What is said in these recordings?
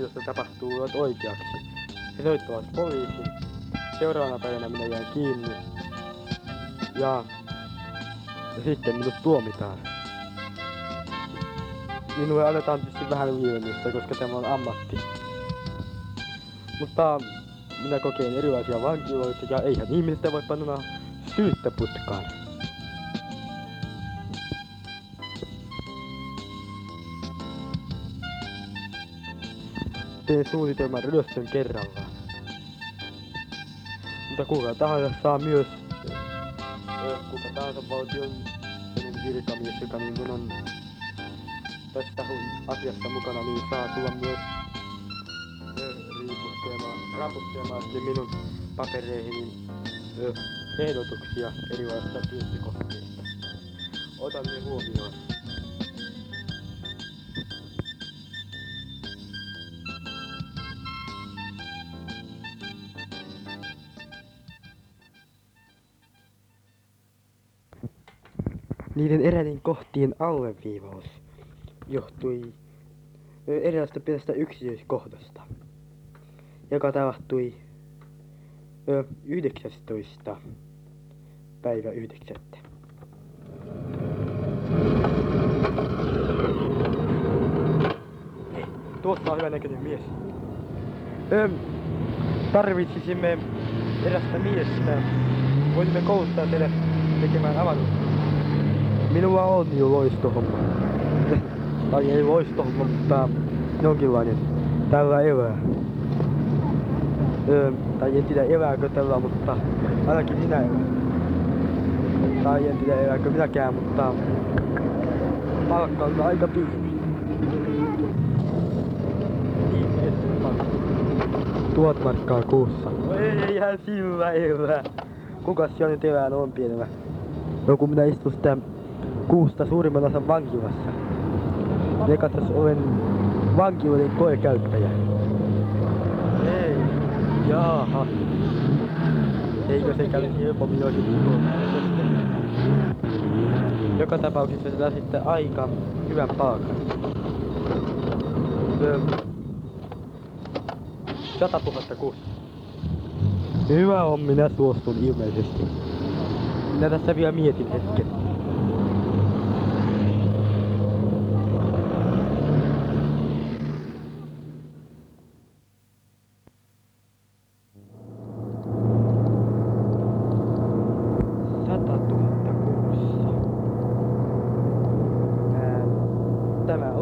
jos se tapahtuu oikeaksi. He soittavat poliisin. Seuraavana päivänä minä jäin kiinni. Ja, ja sitten minut tuomitaan. Minulle annetaan tietysti vähän lievennystä, koska tämä on ammatti. Mutta minä kokeen erilaisia vankiloita ja eihän ihmistä voi panna syyttä putkaan. Teen suunnitelman ryöstön kerrallaan. Mutta kuka tahansa saa myös ö, kuka tahansa valtion virkamies, joka niin kun on tästä asiasta mukana, niin saa tulla myös riipustelemaan, raputtelemaan sitten minun papereihini ö, ehdotuksia erilaisista pyyntökohteista. Otan ne huomioon. Niiden eräiden kohtien alleviivaus johtui eräästä pienestä yksityiskohdasta, joka tapahtui ö, 19. päivä 9. Hei, tuossa on hyvä näköinen mies. Ö, tarvitsisimme erästä miestä. Voisimme kouluttaa teille tekemään avaruutta. Minulla on jo loistohomma. tai ei loistohomma, mutta jonkinlainen. Tällä elää. Öö, tai en tiedä elääkö tällä, mutta ainakin minä elän. Tai en tiedä elääkö minäkään, mutta palkka on aika pieni. Niin, Tuot markkaa kuussa. No eihän sillä elää. Kukas siellä nyt elää noin pienellä? No kun minä istun sitä kuusta suurimman osan vankilassa. Ne katsos olen vankiloiden koekäyttäjä. Ei, jaaha. Eikö se kävisi helpommin olisi Joka tapauksessa se sitten aika hyvän palkan. Öö, Sata tuhatta kuussa. Hyvä on, minä suostun ilmeisesti. Minä tässä vielä mietin hetken.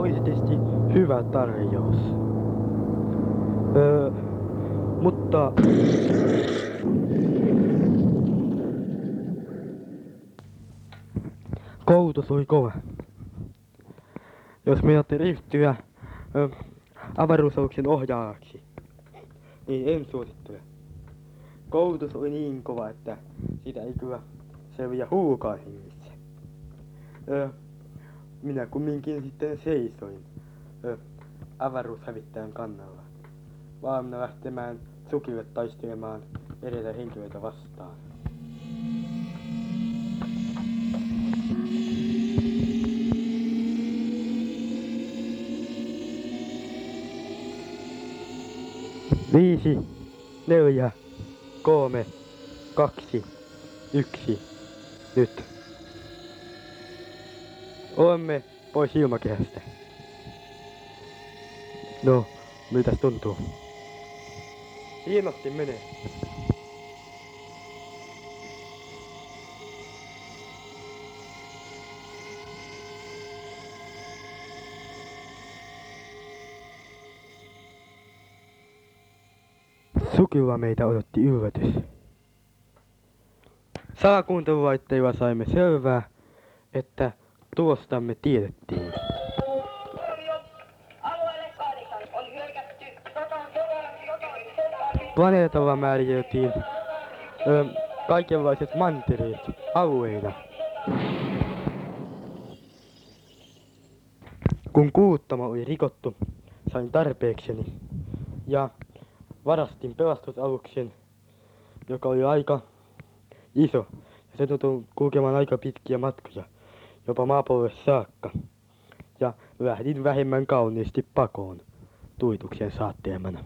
Tietysti hyvä tarjous. Öö, mutta... Koulutus oli kova. Jos meinatte ryhtyä ö, avaruusaluksen ohjaajaksi, niin en suosittele. Koulutus oli niin kova, että sitä ei kyllä selviä huukaan hengissä. Ö, minä kumminkin sitten seisoin avaruushävittäjän kannalla. Valmiina lähtemään sukille taistelemaan eräitä henkilöitä vastaan. Viisi, neljä, kolme, kaksi, yksi, nyt. Olemme pois ilmakehästä. No, miltäs tuntuu? Hienosti menee. Sukilla meitä odotti yllätys. Salakuuntelulaitteilla saimme selvää, että tiedettiin. Sotaan, sotaan, sotaan. Planeetalla määriteltiin ö, kaikenlaiset mantereet alueina. Kun kuuttama oli rikottu, sain tarpeekseni ja varastin pelastusaluksen, joka oli aika iso ja se tuntui kulkemaan aika pitkiä matkoja, jopa maapallolle saakka. Ja lähdin vähemmän kauniisti pakoon. tuituksen saatteemana.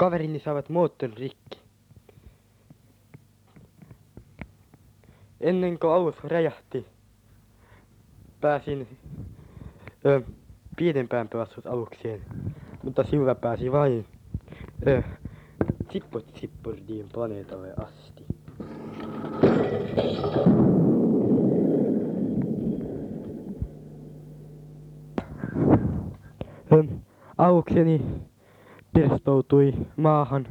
Kaverini saivat rikki. Ennen kuin alus räjähti, pääsin ö, pienempään pelastusalukseen, mutta sillä pääsi vain ö, Zippot Zippordin planeetalle asti. Ö, alukseni pirstoutui maahan.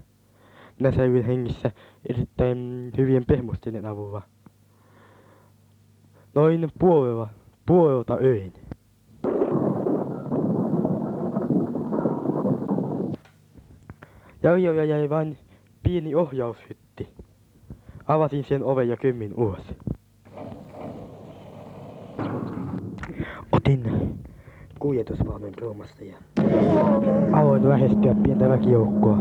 Minä säilyin hengissä erittäin hyvien pehmusteiden avulla. Noin puolella, puolelta öin. Jäljellä jäi vain pieni ohjaushytti. Avasin sen oven ja kymmin ulos. Otin kuljetusvaunen roomasta ja aloin lähestyä pientä väkijoukkoa.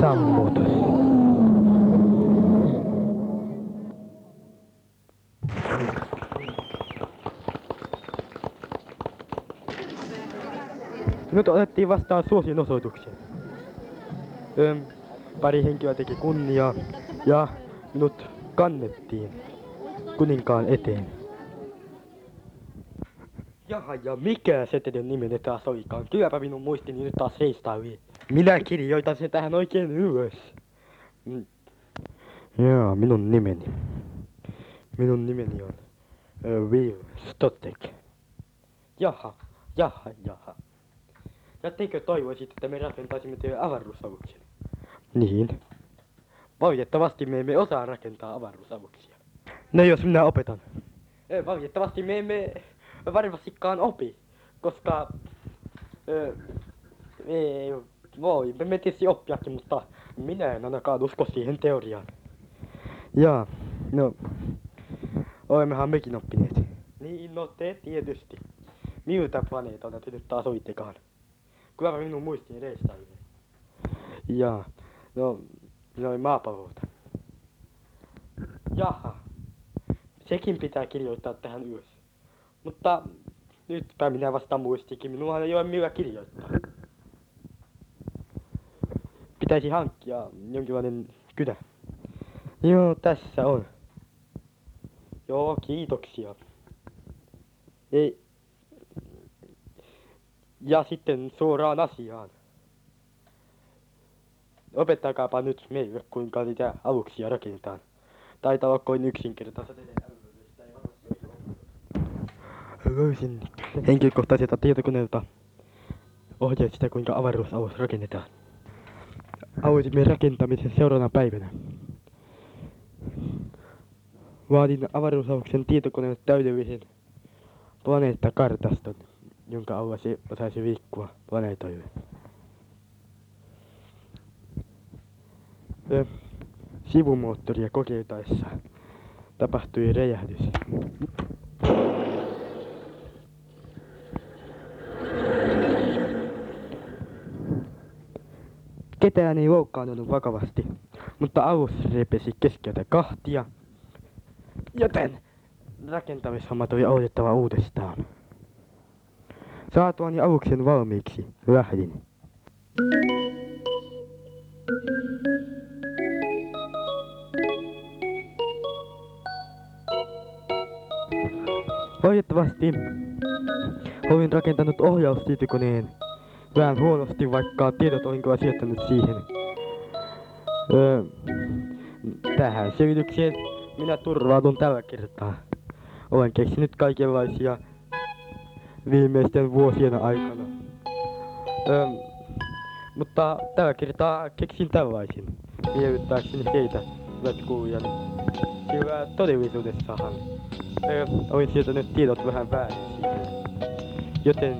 Sammutus. Nyt otettiin vastaan suosionosoituksia. Öm, pari henkilöä teki kunniaa ja minut kannettiin kuninkaan eteen. Jaha, ja mikä se teidän nimenne taas olikaan? Kylläpä minun muistini nyt taas heistaili. Minä kirjoitan sen tähän oikein ylös. Mm. Jaa, minun nimeni. Minun nimeni on uh, Will Stottek. Jaha, jaha, jaha. Ja teikö toivoisit, että me rakentaisimme teille avaruusaluksen? Niin. Valitettavasti me emme osaa rakentaa avaruusaluksia. No jos minä opetan. Valitettavasti me emme varmastikaan opi, koska... Ö, ei, voi, me tietysti oppiakin, mutta minä en ainakaan usko siihen teoriaan. Jaa, no... Olemmehan mekin oppineet. Niin, no te tietysti. Miltä planeetalta te nyt taas oittekaan? Kyllä minun muistini reistailee. Jaa, no, minä olin maapallolta. Jaha, sekin pitää kirjoittaa tähän ylös. Mutta nytpä minä vasta muistikin, minulla ei ole millä kirjoittaa. Pitäisi hankkia jonkinlainen kynä. Joo, tässä on. Joo, kiitoksia. Ei. Ja sitten suoraan asiaan. Opetakaapa nyt meille, kuinka niitä aluksia rakennetaan. Taitaa olla kovin yksinkertaista. Löysin henkilökohtaiselta tietokoneelta ohjeet sitä, kuinka avaruusalus rakennetaan. Aloitimme rakentamisen seuraavana päivänä. Vaadin avaruusaluksen tietokoneelle täydellisen planeettakartaston, jonka avulla se osaisi liikkua planeetoille. Sivumoottoria kokeiltaessa tapahtui räjähdys. Ketään ei loukkaantunut vakavasti, mutta alus repesi keskeltä kahtia, joten rakentamishommat oli aloitettava uudestaan. Saatuani aluksen valmiiksi, lähdin. Valitettavasti olin rakentanut ohjaustietokoneen vähän huonosti, vaikka tiedot olin kyllä sijoittanut siihen. Öö, tähän selitykseen minä turvaudun tällä kertaa. Olen keksinyt kaikenlaisia viimeisten vuosien aikana. Öö, mutta tällä kertaa keksin tällaisin, miellyttääkseni heitä, hyvät kuulijani. Sillä todellisuudessahan olin siirtänyt tiedot vähän väärin joten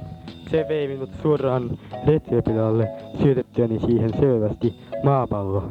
se vei minut suoraan retriöpilalle syötettyäni siihen selvästi maapallo.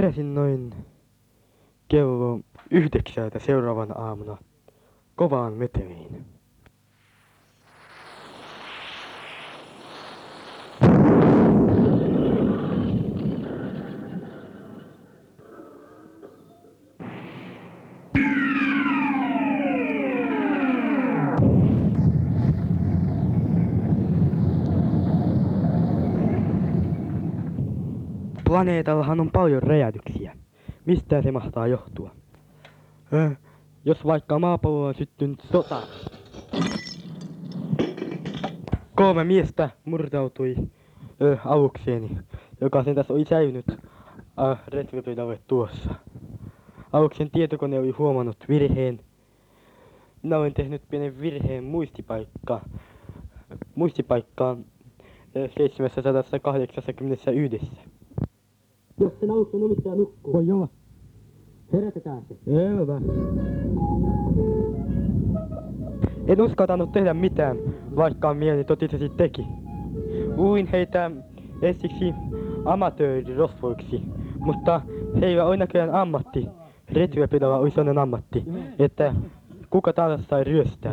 Heräsin noin kello yhdeksältä seuraavana aamuna kovaan meteliin. Planeetallahan on paljon räjähdyksiä. Mistä se mahtaa johtua? Äh, jos vaikka maapallolla on syttynyt sota. Kolme miestä murtautui äh, alukseeni, joka sen tässä oli säilynyt äh, retribuidalle tuossa. Aluksen tietokone oli huomannut virheen. Minä olen tehnyt pienen virheen muistipaikka, muistipaikkaan äh, 781. Jos sen aluksen omistaja nukkuu. Voi olla. Herätetään se. Selvä. En uskaltanut tehdä mitään, vaikka mieli totisesti teki. Luin heitä ensiksi amatöörirosvoiksi, mutta heillä on näköjään ammatti. Retriöpidalla oli sellainen ammatti, että kuka tahansa sai ryöstää.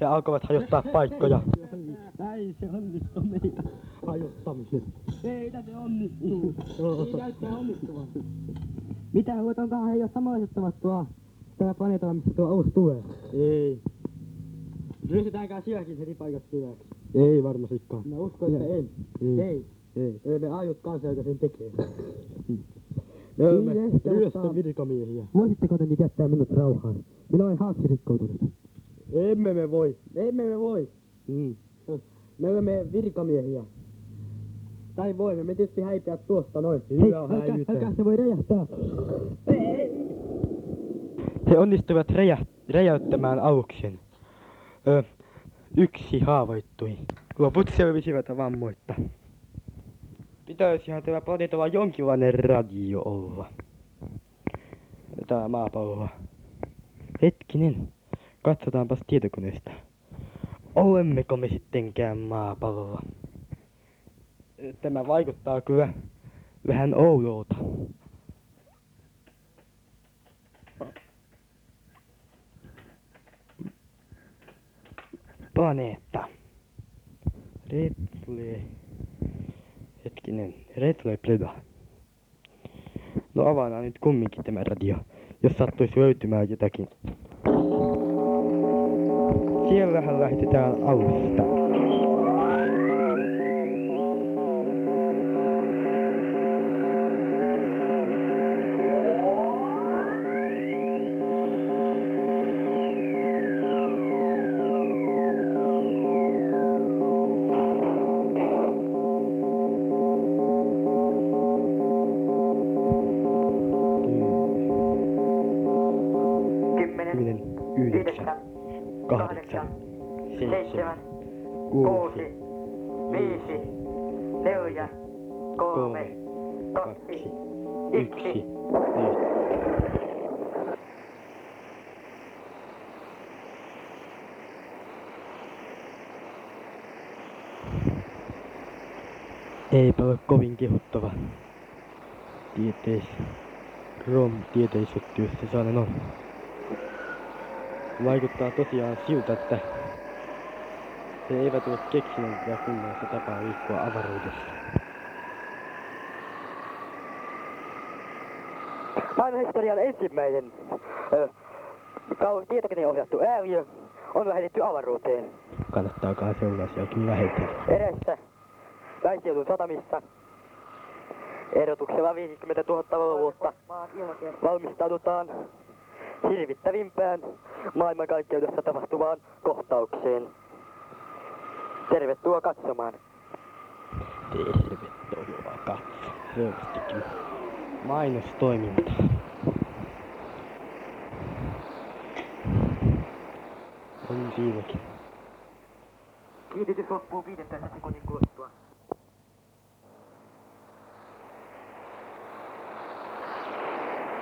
He alkoivat hajottaa paikkoja. Näin se onnistuu meitä hajottamisen. Meitä se onnistuu. Ei näyttää onnistuvan. Mitä huotonkaan he jo samaisettavat tuo tällä planeetalla, mistä tuo alus tulee? Ei, Ryöstetäänkään sielläkin heti paikat syväksi. ei varmastikaan. Mä uskon, että ei. Ei. Ei. Ei. Ei me aiot kanssa, joka sen tekee. Me olemme Niin mutta- virkamiehiä. Voisitteko te nyt jättää minut rauhaan? Minä olen haaksirikkoutunut. Emme me voi. Emme me voi. Mm. Me olemme virkamiehiä. Tai voimme me tietysti häipiä tuosta noin. Hyvä älkää, häivytä. älkää se voi räjähtää. He onnistuivat räjä, räjäyttämään aluksen. Ö, yksi haavoittui. Loput selvisivät vammoitta. Pitäisihän tämä planeetalla jonkinlainen radio olla. Tää maapallolla. Hetkinen. Katsotaanpas tietokoneesta. Olemmeko me sittenkään maapallolla? Tämä vaikuttaa kyllä vähän oudolta. Planeetta. Retle... Hetkinen. Retle Pleda. No avataan nyt kumminkin tämä radio, jos sattuisi löytymään jotakin. Siellähän lähetetään alusta. Seitsemän, kuusi, viisi, neljä, kolme, kaksi, yksi, nyt. Eipä ole kovin kehuttava. Tieteis... Rom tieteisyhtiössä sellainen on. Vaikuttaa tosiaan siltä, että he eivät ole keksineet vielä kunnollista tapaa liikkua avaruudessa. Maailmanhistorian ensimmäinen kau- tietokoneohjattu ääriö on lähetetty avaruuteen Kannattaakaan sellaisiakin lähetellä. erässä Väiseudun satamissa. Ehdotuksella 50 000 vuotta valmistaudutaan hirvittävimpään maailmankaikkeudessa tapahtuvaan kohtaukseen. Tervetuloa katsomaan. Tervetuloa katso. Selvästikin mainostoiminta. On siinäkin. Kiinnitys loppuu 15 sekunnin kuluttua.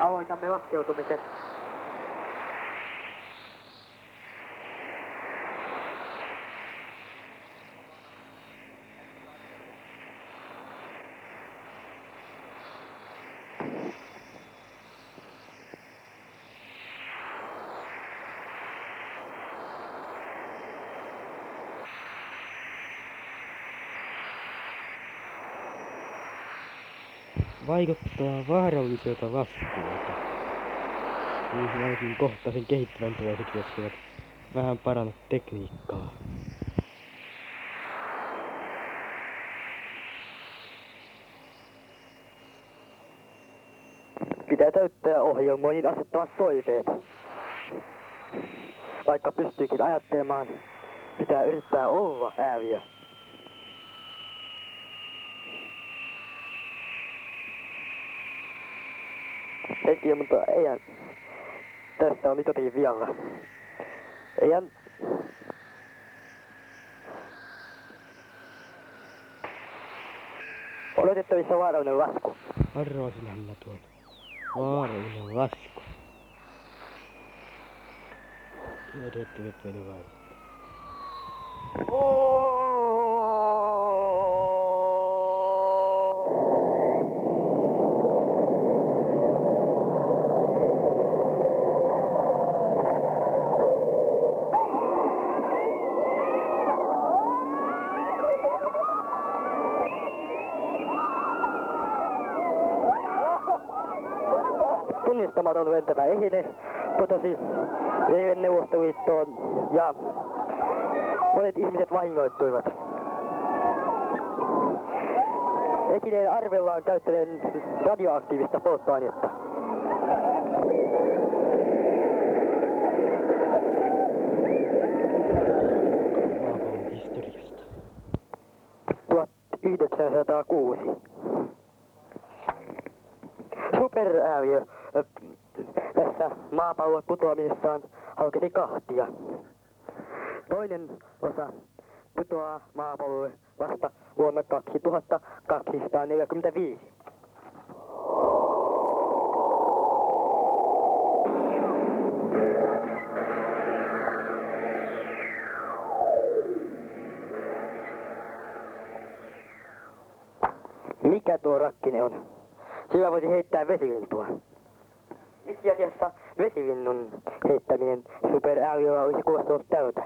Aloitamme laskeutumisen. Vaikuttaa vaaralliselta laskuilta. Niihin ainakin kohta sen kehittyvän tuoiseksi, jos he eivät vähän paranna tekniikkaa. Pitää täyttää ohjelmoinnin asettamat toiveet. Vaikka pystyykin ajattelemaan, pitää yrittää olla ääviö. Sekin, mutta eihän tästä on jotakin vialla. Eihän odotettavissa vaarallinen lasku. Arvasinhan mä tuon vaarallinen lasku. Odottivat vielä vai. Tunnistamaton lentävä esine putosi Venäjän Neuvostoliittoon ja monet ihmiset vahingoittuivat. Esineen arvellaan käyttäneen radioaktiivista polttoainetta. Historiasta. 1906. Superääviö tässä maapallon putoamisessaan halkesi kahtia. Toinen osa putoaa maapallolle vasta vuonna 2245. Mikä tuo rakkine on? Sillä voisi heittää vesilintua itse asiassa vesilinnun heittäminen superäyöllä olisi kuulostunut tältä?